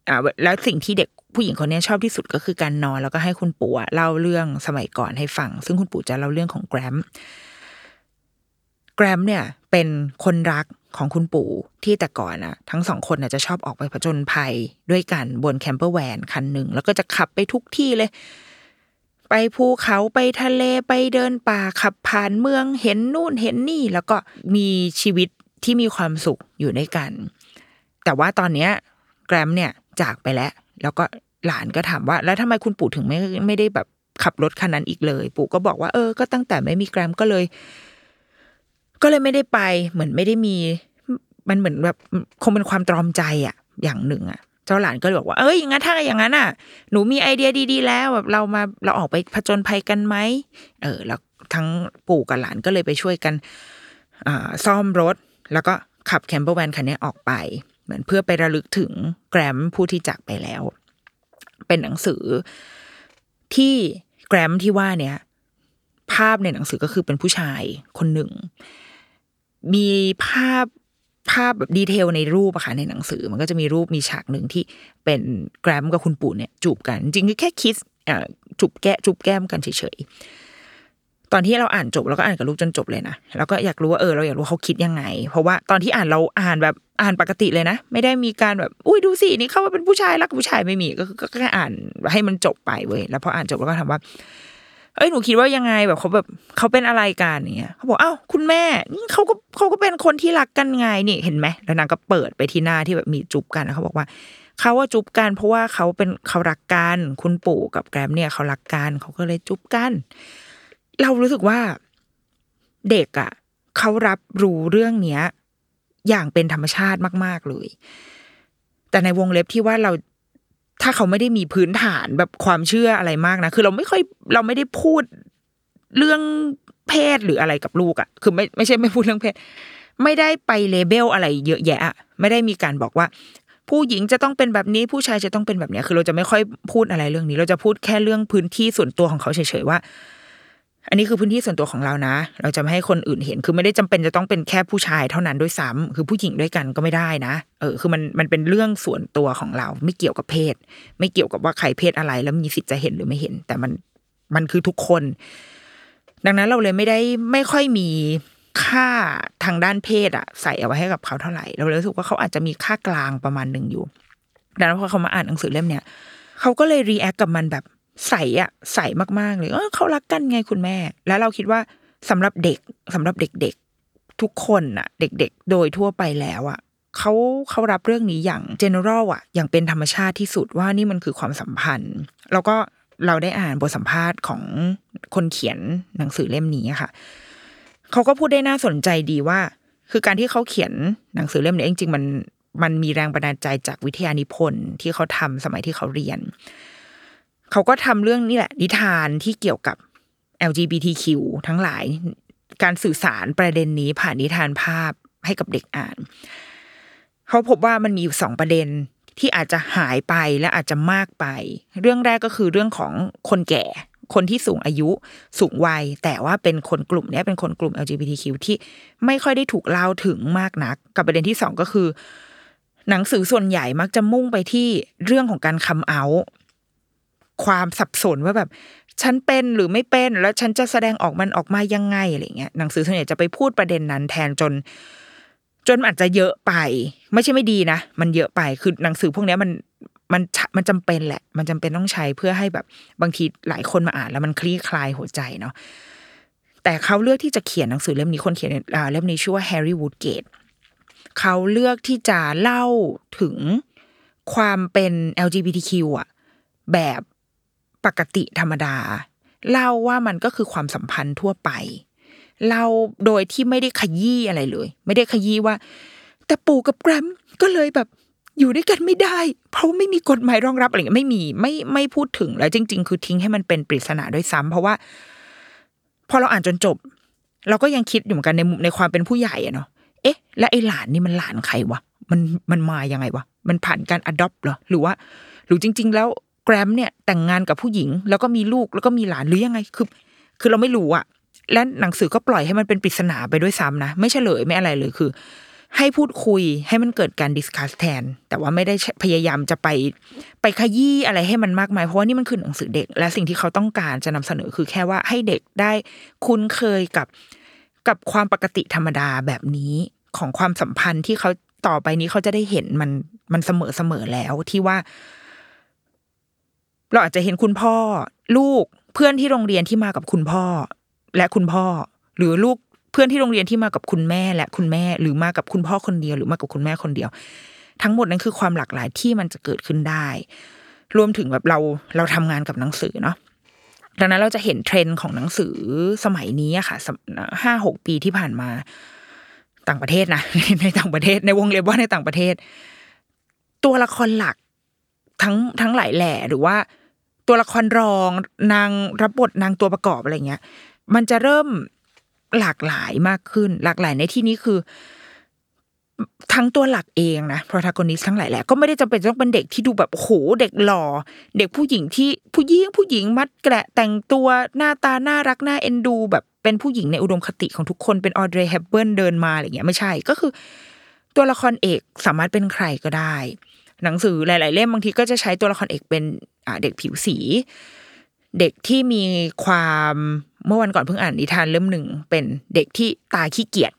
อ่าแล้วสิ่งที่เด็กผู้หญิงคนนี้ชอบที่สุดก็คือการนอน แล้วก็ให้คุณปู่เล่าเรื่องสมัยก่อนให้ฟัง ซึ่งคุณปู่จะเล่าเรื่องของแกรมแกรมเนี่ย เป็นคนรักของคุณปู่ที่แต่ก่อนอะทั้งสองคนน่ะจะชอบออกไปผจญภัยด้วยกันบนแคมเปอร์แวนคันหนึ่ง แล้วก็จะขับไปทุกที่เลย ไปภูเขาไปทะเลไปเดินป่าขับผ่านเมืองเห็นนู่นเห็นนี่ แล้วก็มีชีวิตที่มีความสุขอยู่ด้วยกัน แต่ว่าตอนเนี้ยแกรมเนี่ยจากไปแล้ว แล้วก็หลานก็ถามว่า แล้วทำไมคุณปู่ถึงไม่ไม่ได้แบบขับรถคันนั้นอีกเลย ปู่ก็บอกว่าเออก็ตั้งแต่ไม่มีแกรมก็เลย ก็เลยไม่ได้ไปเหมือนไม่ได้มี มันเหมือนแบบคงเป็นความตรอมใจอะอย่างหนึ่งอะเจ้าหลานก็เลยบอกว่า เอ้ยอย่างั้นถ้าอย่างนั้นอะ หนูมีไอเดียดี ๆ แล้วแบบเรามาเราออกไปผจญภัยกันไหม เออ แล้วทั้งปู่กับหลานก็เลยไปช่วยกันอ่าซ่อมรถ แล้วก็ขับแคมเปอร์แวนคันนี้ออกไป เหมือนเพื่อไประลึกถึงแกรมผู้ที่จากไปแล้ว เป็นหนังสือที่แกรมที่ว่าเนี่ย ภาพในหนังสือก็คือเป็นผู้ชายคนหนึ่ง มีภาพภาพแบบดีเทลในรูปอะค่ะในหนังสือ มันก็จะมีรูปมีฉากหนึ่งที่เป็นแกรมกับคุณปู่เนี่ยจูบกัน จริงคือแค่คิสอ่าจูบแก้จูบแก้มกันเฉยๆตอนที่เราอ่านจบเราก็อ่านกับลูกจนจบเลยนะแล้วก็อยากรู้ว่าเออเราอยากรู้เขาคิดยังไง เพราะว่าตอนที่อ่านเราอ่านแบบอ่านปกติเลยนะ ไม่ได้มีการแบบอุ้ยดูสินี่เขาว่าเป็นผู้ชายรักผู้ชายไม่มีก็ก็แค่อ่านให้มันจบไปเว้ยแล้วพออ่านจบแล้วก็ถามว่า เอ้ยหนูคิดว่ายังไงแบบเขาแบบเขาเป็นอะไรกันเงี้ยเขาบอกอ้าวคุณแม่นี่เขาก็เขาก็เป็นคนที่รักกันไงนี่เห็นไหมแล้วนางก็เปิดไปที่หน้าที่แบบมีจุบกันเขาบอกว่าเขาว่าจุบกัน เพราะว่าเขาเป็นเขารักกันคุณปู่กับแกรมเนี่ยเขารักกันเขาก็เลยจุบกัน เรารู้สึกว่าเด็กอะ่ะเขารับรู้เรื่องเนี้ย อย่างเป็นธรรมชาติมาก ๆเลย แต่ในวงเล็บที่ว่าเรา ถ้าเขาไม่ได้มีพื้นฐานแบบความเชื่ออะไรมากนะคือเราไม่ค่อยเราไม่ได้พูดเรื่องเพศหรืออะไรกับลูกอะ่ะ คือไม่ไม่ใช่ไม่พูดเรื่องเพศ ไม่ได้ไปเลเบลอะไรเยอะแยะไม่ได้มีการบอกว่า ผู้หญิงจะต้องเป็นแบบนี้ผู้ชายจะต้องเป็นแบบนี้คือเราจะไม่ค่อยพูดอะไรเรื่องนี้ เราจะพูดแค่เรื่องพื้นที่ส่วนตัวของเขาเฉยๆว่า อันนี้คือพื้นที่ส่วนตัวของเรานะ เราจะไม่ให้คนอื่นเห็น คือไม่ได้จำเป็นจะต้องเป็นแค่ผู้ชายเท่านั้นด้วยซ้ำคือผู้หญิงด้วยกันก็ไม่ได้นะ เออ คือมันมันเป็นเรื่องส่วนตัวของเรา ไม่เกี่ยวกับเพศ ไม่เกี่ยวกับว่าใครเพศอะไร แล้วมีสิทธิ์จะเห็นหรือไม่เห็น แต่มันมันคือทุกคน ดังนั้นเราเลยไม่ได้ไม่ค่อยมีค่าทางด้านเพศอะใส่เอาไว้ให้กับเขาเท่าไหร่ เราเลยรู้สึกว่าเขาอาจจะมีค่ากลางประมาณหนึ่งอยู่ ดังนั้นพอเขามาอ่านหนังสือเล่มเนี้ยเขาก็เลย react กับมันแบบ ใสอะใสมากๆเลยเออเขารักกันไงคุณแม่ แล้วเราคิดว่าสำหรับเด็กสำหรับเด็กๆ ทุกคนอะเด็ก ๆ โดยทั่วไปแล้วอะเขาเขารับเรื่องนี้อย่าง general อะอย่างเป็นธรรมชาติที่สุดว่านี่มันคือความสัมพันธ์ แล้วก็เราได้อ่านบทสัมภาษณ์ของคนเขียนหนังสือเล่มนี้ค่ะเขาก็พูดได้น่าสนใจดีว่า คือการที่เขาเขียนหนังสือเล่มนี้จริงๆมันมันมีแรงบันดาลใจจากวิทยานิพนธ์ที่เขาทำสมัยที่เขาเรียน เขาก็ทำเรื่องนี่แหละ นิทานที่เกี่ยวกับ LGBTQ ทั้งหลาย การสื่อสารประเด็นนี้ผ่านนิทานภาพให้กับเด็กอ่าน เขาพบว่ามันมีอยู่สองประเด็นที่อาจจะหายไปและอาจจะมากไป เรื่องแรกก็คือเรื่องของคนแก่ คนที่สูงอายุสูงวัย แต่ว่าเป็นคนกลุ่มนี้เป็นคนกลุ่ม LGBTQ ที่ไม่ค่อยได้ถูกเล่าถึงมากนัก กับประเด็นที่สองก็คือ หนังสือส่วนใหญ่มักจะมุ่งไปที่เรื่องของการคัมเอา ความสับสนว่าแบบ ฉันเป็นหรือไม่เป็น แล้วฉันจะแสดงออกมันออกมายังไงอะไรเงี้ยหนังสือส่วนใหญ่จะไปพูดประเด็นนั้นแทนจน จนอาจจะเยอะไป ไม่ใช่ไม่ดีนะมันเยอะไปคือหนังสือพวกนี้มันมันมันจำเป็นแหละ มันจำเป็นต้องใช้เพื่อให้แบบบางทีหลายคนมาอ่านแล้วมันคลี่คลายหัวใจเนาะแต่เขาเลือกที่จะเขียนหนังสือเล่มนี้คนเขียนเล่มนี้ชื่อว่าแฮร์รี่วูดเกตเขาเลือกที่จะเล่าถึงความเป็น LGBTQ อะแบบ ปกติธรรมดา เล่าว่ามันก็คือความสัมพันธ์ทั่วไป เล่าโดยที่ไม่ได้ขยี้อะไรเลย ไม่ได้ขยี้ว่า แต่ปู่กับแกรมก็เลยแบบอยู่ด้วยกันไม่ได้ เพราะไม่มีกฎหมายรองรับอะไรเงี้ยไม่มีไม่ไม่พูดถึงแล้วจริง ๆ คือทิ้งให้มันเป็นปริศนาด้วยซ้ำเพราะว่า พอเราอ่านจนจบ เราก็ยังคิดอยู่เหมือนกันในมุมในความเป็นผู้ใหญ่อะเนาะเอ๊ะ และไอ้หลานนี่มันหลานใครวะมันมันมายังไงวะมันผ่านการอดอปเหรอหรือว่า หรือจริง ๆ แล้ว แกรมเนี่ยแต่งงานกับผู้หญิง แล้วก็มีลูกแล้วก็มีหลานหรือยังไงคือคือเราไม่รู้อะและหนังสือก็ปล่อยให้มันเป็นปริศนาไปด้วยซ้ำนะ ไม่เฉลยไม่อะไรเลยคือ ให้พูดคุยให้มันเกิดการดิสคัสแทน แต่ว่าไม่ได้พยายามจะไปไปขยี้อะไรให้มันมากมาย เพราะว่านี่มันคือหนังสือเด็ก และสิ่งที่เขาต้องการจะนำเสนอคือแค่ว่าให้เด็กได้คุ้นเคยกับกับความปกติธรรมดาแบบนี้ของความสัมพันธ์ที่เขาต่อไปนี้เขาจะได้เห็นมันมันเสมอเสมอแล้วที่ว่า เราอาจจะเห็นคุณพ่อ ลูกเพื่อนที่โรงเรียนที่มากับคุณพ่อ และคุณพ่อ หรือลูกเพื่อนที่โรงเรียนที่มากับคุณแม่และคุณแม่ หรือมากับคุณพ่อคนเดียว หรือมากับคุณแม่คนเดียว ทั้งหมดนั้นคือความหลากหลายที่มันจะเกิดขึ้นได้ รวมถึงแบบเราเราทำงานกับหนังสือเนาะดังนั้นเราจะเห็นเทรนด์ของหนังสือสมัยนี้อะค่ะห้าหกปีที่ผ่านมา ต่างประเทศนะในต่างประเทศในวงเล็บว่าในต่างประเทศ ตัวละครหลักทั้งทั้งหลายแหล่หรือว่า ตัวละครรองนางรับบทนางตัวประกอบอะไรเงี้ย มันจะเริ่มหลากหลายมากขึ้น หลากหลายในที่นี้คือ ทั้งตัวหลักเองนะ protagonist ทั้งหลายแหละก็ไม่ได้จำเป็นต้องเป็นเด็กที่ดูแบบโหเด็กหล่อเด็กผู้หญิงที่ผู้หญิงผู้หญิงมัดแกละแต่งตัวหน้าตาน่ารักน่าเอ็นดู แบบเป็นผู้หญิงในอุดมคติของทุกคนเป็นออเดรย์ เฮปเบิร์นเดินมาอะไรเงี้ยไม่ใช่ก็คือ ตัวละครเอกสามารถเป็นใครก็ได้ หนังสือหลาย ๆ เล่มบางทีก็จะใช้ตัวละครเอกเป็นเด็กผิวสี เด็กที่มีความเมื่อวันก่อนเพิ่งอ่านนิทานเล่มหนึ่งเป็นเด็กที่ตาขี้เกียจ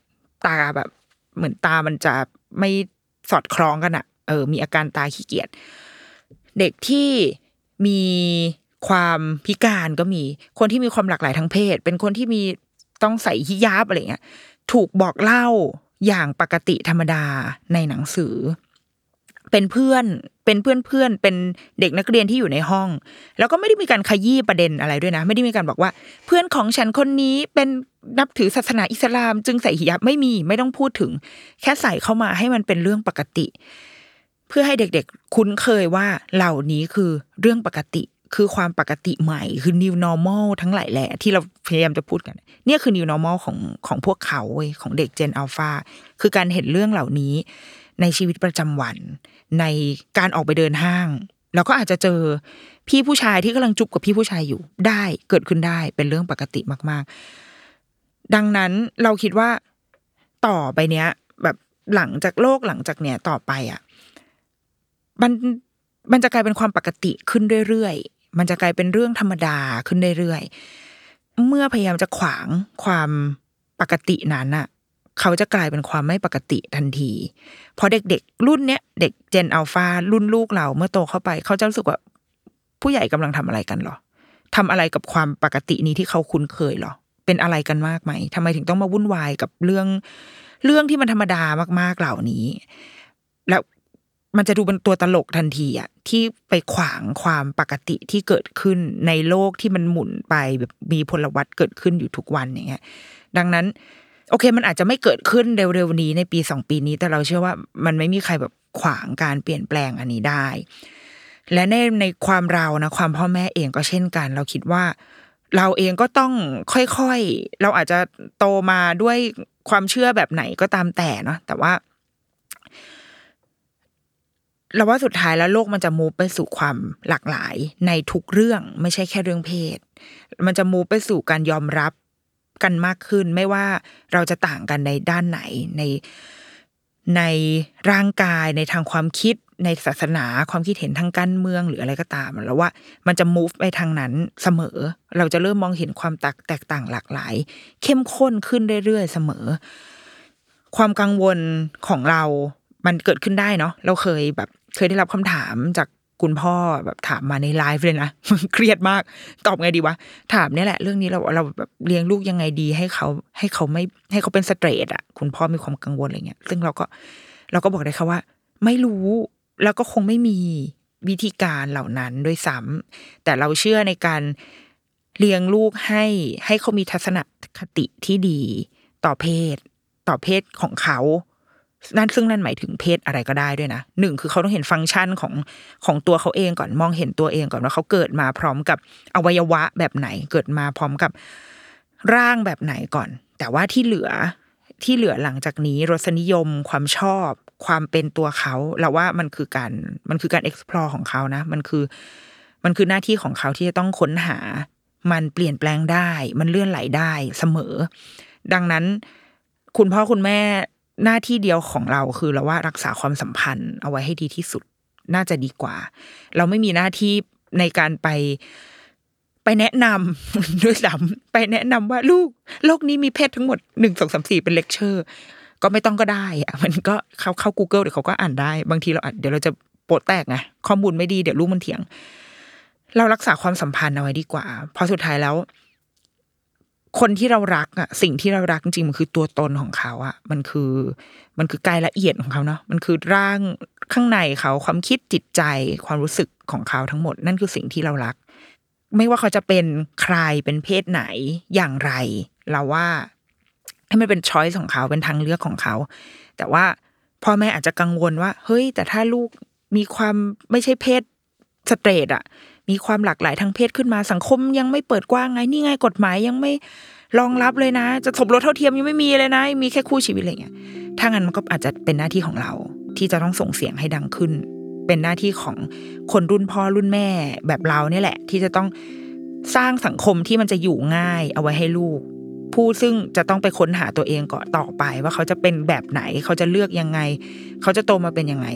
ตาแบบ เหมือนตามันจะไม่สอดคล้องกันอะเออ มีอาการตาขี้เกียจเด็กที่มีความพิการก็มีคนที่มีความหลากหลายทางเพศ เป็นคนที่มีต้องใส่ฮิญาบอะไรเงี้ย ถูกบอกเล่าอย่างปกติธรรมดาในหนังสือ เป็นเพื่อนเป็นเพื่อนเพื่อนเป็นเด็กนักเรียนที่อยู่ในห้อง แล้วก็ไม่ได้มีการขยี้ประเด็นอะไรด้วยนะ ไม่ได้มีการบอกว่า เพื่อนของฉันคนนี้เป็นนับถือศาสนาอิสลาม จึงใส่หิยับไม่มีไม่ต้องพูดถึง แค่ใส่เข้ามาให้มันเป็นเรื่องปกติ เพื่อให้เด็กๆ คุ้นเคยว่าเหล่านี้คือเรื่องปกติคือความปกติใหม่คือ new normal ทั้งหลายแหละที่เราพยายามจะพูดกันเนี่ยคือ new normal ของของพวกเขาของเด็ก Gen Alpha คือการเห็นเรื่องเหล่านี้ ในชีวิตประจำวัน ในการออกไปเดินห้างแล้วก็อาจจะเจอพี่ผู้ชายที่กำลังจุบกับพี่ผู้ชายอยู่ได้เกิดขึ้นได้เป็นเรื่องปกติมาก ๆ ดังนั้นเราคิดว่าต่อไปเนี้ย แบบหลังจากโลกหลังจากเนี้ยต่อไปอะมันมันจะกลายเป็นความปกติขึ้นเรื่อยๆ มันจะกลายเป็นเรื่องธรรมดาขึ้นเรื่อยๆ เมื่อพยายามจะขวางความปกตินั้นอะ เขาจะกลายเป็นความไม่ปกติทันทีเพราะเด็กๆ รุ่นเนี้ยเด็กเจนอัลฟารุ่นลูกเราเมื่อโตเข้าไป เขาจะรู้สึกว่า ผู้ใหญ่กำลังทำอะไรกันหรอทำอะไรกับความปกตินี้ที่เขาคุ้นเคยหรอ เป็นอะไรกันมากไหมทำไมถึงต้องมาวุ่นวายกับเรื่องเรื่องที่มันธรรมดามากๆเหล่านี้ แล้วมันจะดูเป็นตัวตลกทันทีอะที่ไปขวางความปกติที่เกิดขึ้นในโลกที่มันหมุนไปแบบมีพลวัตเกิดขึ้นอยู่ทุกวันอย่างเงี้ยดังนั้น โอเค มันอาจจะไม่เกิดขึ้นเร็วๆนี้ในปีสองปีนี้ แต่เราเชื่อว่ามันไม่มีใครแบบขวางการเปลี่ยนแปลงอันนี้ได้ และในในความเรานะความพ่อแม่เองก็เช่นกัน เราคิดว่า เราเองก็ต้องค่อยๆ เราอาจจะโตมาด้วยความเชื่อแบบไหนก็ตามแต่เนาะแต่ว่าเราว่าสุดท้ายแล้วโลกมันจะมูฟไปสู่ความหลากหลายในทุกเรื่องไม่ใช่แค่เรื่องเพศ มันจะมูฟไปสู่การยอมรับ กันมากขึ้น ไม่ว่าเราจะต่างกันในด้านไหนในในร่างกายในทางความคิดในศาสนาความคิดเห็นทางการเมืองหรืออะไรก็ตาม แล้วว่ามันจะ move ไปทางนั้นเสมอ เราจะเริ่มมองเห็นความแตกต่างหลากหลาย เข้มข้นขึ้นเรื่อยๆเสมอ ความกังวลของเรา มันเกิดขึ้นได้เนาะเราเคยแบบ เคยได้รับคำถามจาก คุณพ่อแบบถามมาในไลฟ์เลยนะเครียดมาก ตอบไงดีวะ ถามเนี่ยแหละ เรื่องนี้เราเราแบบเลี้ยงลูกยังไงดีให้เขาให้เขาไม่ให้เขาเป็นสเตรทอะ คุณพ่อมีความกังวลอะไรเงี้ย ซึ่งเราก็เราก็บอกได้ค่ะว่า ไม่รู้แล้วก็คงไม่มีวิธีการเหล่านั้นด้วยซ้ำแต่เราเชื่อในการเลี้ยงลูกให้ให้เขามีทัศนคติที่ดี ต่อเพศ ต่อเพศของเขา นั่นซึ่งนั่นหมายถึงเพศอะไรก็ได้ด้วยนะหนึ่งคือเขาต้องเห็นฟังก์ชันของของตัวเขาเองก่อนมองเห็นตัวเองก่อนว่าเขาเกิดมาพร้อมกับอวัยวะแบบไหน เกิดมาพร้อมกับร่างแบบไหนก่อน แต่ว่าที่เหลือที่เหลือหลังจากนี้รสนิยมความชอบ ความเป็นตัวเขาเราว่ามันคือการมันคือการ explore ของเขานะ มันคือ มันคือหน้าที่ของเขาที่จะต้องค้นหา มันเปลี่ยนแปลงได้ มันเลื่อนไหลได้เสมอ ดังนั้น คุณพ่อคุณแม่ หน้าที่เดียวของเราคือเราว่ารักษาความสัมพันธ์ เอาไว้ให้ดีที่สุดน่าจะดีกว่า เราไม่มีหน้าที่ในการไปไปแนะนำด้วยซ้ำไปแนะนำว่าลูกโลกนี้มีเพศทั้งหมดหนึ่งสองสามสี่เป็นเลคเชอร์ ก็ไม่ต้องก็ได้อะมันก็เข้าเข้า Google เดี๋ยวเขาก็อ่านได้ บางทีเราอ่านเดี๋ยวเราจะโปะแตกไงข้อมูลไม่ดีเดี๋ยวลูกมันเถียง เรารักษาความสัมพันธ์เอาไว้ดีกว่าเพราะสุดท้ายแล้ว คนที่เรารักอะสิ่งที่เรารักจริงๆมันคือตัวตนของเขาอะมันคือ มันคือกายละเอียดของเขาเนาะมันคือร่างข้างในเขาความคิดจิตใจความรู้สึกของเขาทั้งหมด นั่นคือสิ่งที่เรารัก ไม่ว่าเขาจะเป็นใครเป็นเพศไหนอย่างไร เราว่าให้มันเป็นช้อยส์ของเขาเป็นทางเลือกของเขา แต่ว่าพ่อแม่อาจจะกังวลว่า เฮ้ย แต่ถ้าลูกมีความไม่ใช่เพศสเตรทอะ มีความหลากหลายทางเพศขึ้นมาสังคมยังไม่เปิดกว้างไงนี่ไงกฎหมายยังไม่รองรับเลยนะ จะสมรสเท่าเทียมยังไม่มีเลยนะ มีแค่คู่ชีวิตอะไรเงี้ยถ้างั้นมันก็อาจจะเป็นหน้าที่ของเรา ที่จะต้องส่งเสียงให้ดังขึ้น เป็นหน้าที่ของคนรุ่นพ่อรุ่นแม่แบบเราเนี่ยแหละ ที่จะต้องสร้างสังคมที่มันจะอยู่ง่ายเอาไว้ให้ลูก ผู้ซึ่งจะต้องไปค้นหาตัวเองก่อนต่อไป ว่าเขาจะเป็นแบบไหนเขาจะเลือกยังไง เขาจะโตมาเป็นยังไง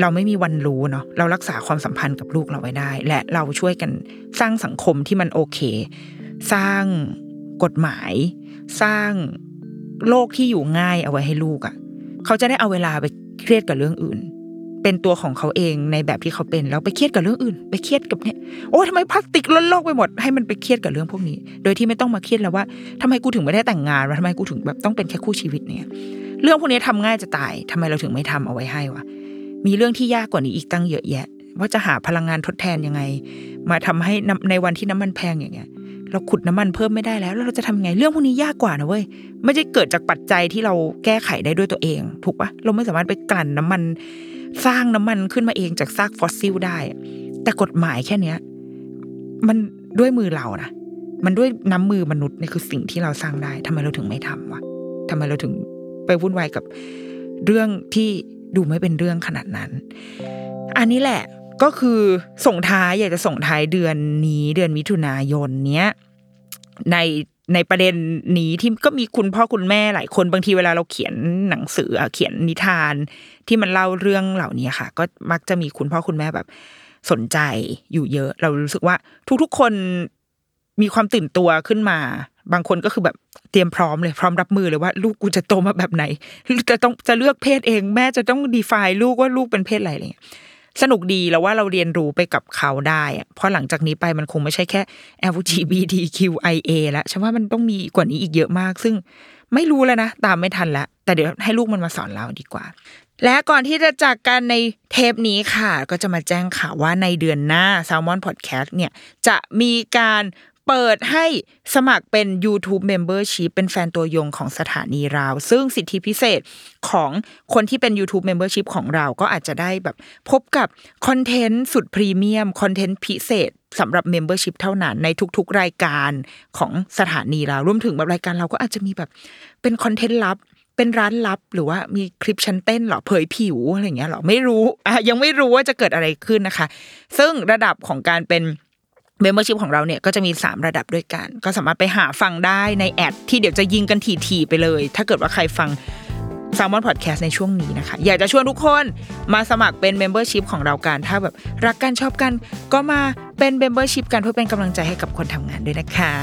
เราไม่มีวันรู้เนาะเรารักษาความสัมพันธ์กับลูกเราไว้ได้ และเราช่วยกันสร้างสังคมที่มันโอเค สร้างกฎหมาย สร้างโลกที่อยู่ง่ายเอาไว้ให้ลูกอะ่ะ เขาจะได้เอาเวลาไปเครียดกับเรื่องอื่น เป็นตัวของเขาเองในแบบที่เขาเป็นแล้วไปเครียดกับเรื่องอื่น ไปเครียดกับเนี่ยโอ้ทำไมพลาสติกล้นโลกไปหมดให้มันไปเครียดกับเรื่องพวกนี้ โดยที่ไม่ต้องมาเครียดแล้วว่าทำไมกูถึงไม่ได้แต่งงานวะทำไมกูถึงแบบต้องเป็นแค่คู่ชีวิตเนี่ยเรื่องพวกนี้ทำง่ายจะตายทำไมเราถึงไม่ทำเอาไว้ให้วะ มีเรื่องที่ยากกว่านี้อีกตั้งเยอะแยะ ว่าจะหาพลังงานทดแทนยังไง มาทำให้น้ำในวันที่น้ำมันแพงอย่างเงี้ย เราขุดน้ำมันเพิ่มไม่ได้แล้วแล้วเราจะทำยังไงเรื่องพวกนี้ยากกว่านะเว้ยไม่ใช่เกิดจากปัจจัยที่เราแก้ไขได้ด้วยตัวเอง ถูกปะเราไม่สามารถไปกลั่นน้ำมัน สร้างน้ำมันขึ้นมาเองจากซากฟอสซิลได้ แต่กฎหมายแค่เนี้ย มันด้วยมือเรานะมันด้วยน้ำมือมนุษย์นี่คือสิ่งที่เราสร้างได้ทำไมเราถึงไม่ทำวะทำไมเราถึงไปวุ่นวายกับเรื่องที่ ดูไม่เป็นเรื่องขนาดนั้น อันนี้แหละก็คือส่งท้ายอยากจะส่งท้ายเดือนนี้เดือนมิถุนายนเนี้ยในในประเด็นนี้ที่ก็มีคุณพ่อคุณแม่หลายคนบางทีเวลาเราเขียนหนังสือเขียนนิทาน ที่มันเล่าเรื่องเหล่านี้ค่ะ ก็มักจะมีคุณพ่อคุณแม่แบบ สนใจอยู่เยอะ เรารู้สึกว่า ทุกๆคนมีความตื่นตัวขึ้นมา บางคนก็คือแบบเตรียมพร้อมเลยพร้อมรับมือเลยว่า ลูกกูจะโตมาแบบไหนจะต้องจะเลือกเพศเอง แม่จะต้องดีไฟลูกว่าลูกเป็นเพศอะไรอะไรเงี้ยสนุกดีแล้วว่าเราเรียนรู้ไปกับเขาได้อะเพราะหลังจากนี้ไปมันคงไม่ใช่แค่ LGBTQIA แล้วฉันว่ามันต้องมีกว่านี้อีกเยอะมาก ซึ่งไม่รู้แล้วนะ ตามไม่ทันแล้วแต่เดี๋ยวให้ลูกมันมาสอนเราดีกว่า และก่อนที่จะจากกันในเทปนี้ค่ะ ก็จะมาแจ้งข่าวว่าในเดือนหน้า Salmon Podcast เนี่ยจะมีการ เปิดให้สมัครเป็น YouTube Membership เป็นแฟนตัวยงของสถานีเรา ซึ่งสิทธิพิเศษของคนที่เป็น YouTube Membership ของเราก็อาจจะได้แบบพบกับคอนเทนต์สุดพรีเมียม คอนเทนต์พิเศษสำหรับ Membership เท่านั้นในทุกๆ รายการของสถานีเรา รวมถึงแบบรายการเราก็อาจจะมีแบบเป็นคอนเทนต์ลับเป็นร้านลับหรือว่ามีคลิปชั้นเต้นหรอเผยผิวอะไรเงี้ยหรอไม่รู้อะยังไม่รู้ว่าจะเกิดอะไรขึ้นนะคะ ซึ่งระดับของการเป็น membership ของเราเนี่ยก็จะมี 3 ระดับด้วยกัน ก็สามารถไปหาฟังได้ใน ad ที่เดี๋ยวจะยิงกันถี่ๆไปเลย ถ้าเกิดว่าใครฟัง Salmon Podcast ในช่วงนี้นะคะ อยากจะชวนทุกคนมาสมัครเป็น Membership ของเรากัน ถ้าแบบรักกันชอบกัน ก็มาเป็น Membership กันเพื่อเป็นกำลังใจให้กับคนทำงานด้วยนะคะ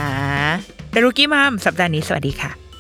เดรุกี้มามสัปดาห์นี้สวัสดีค่ะ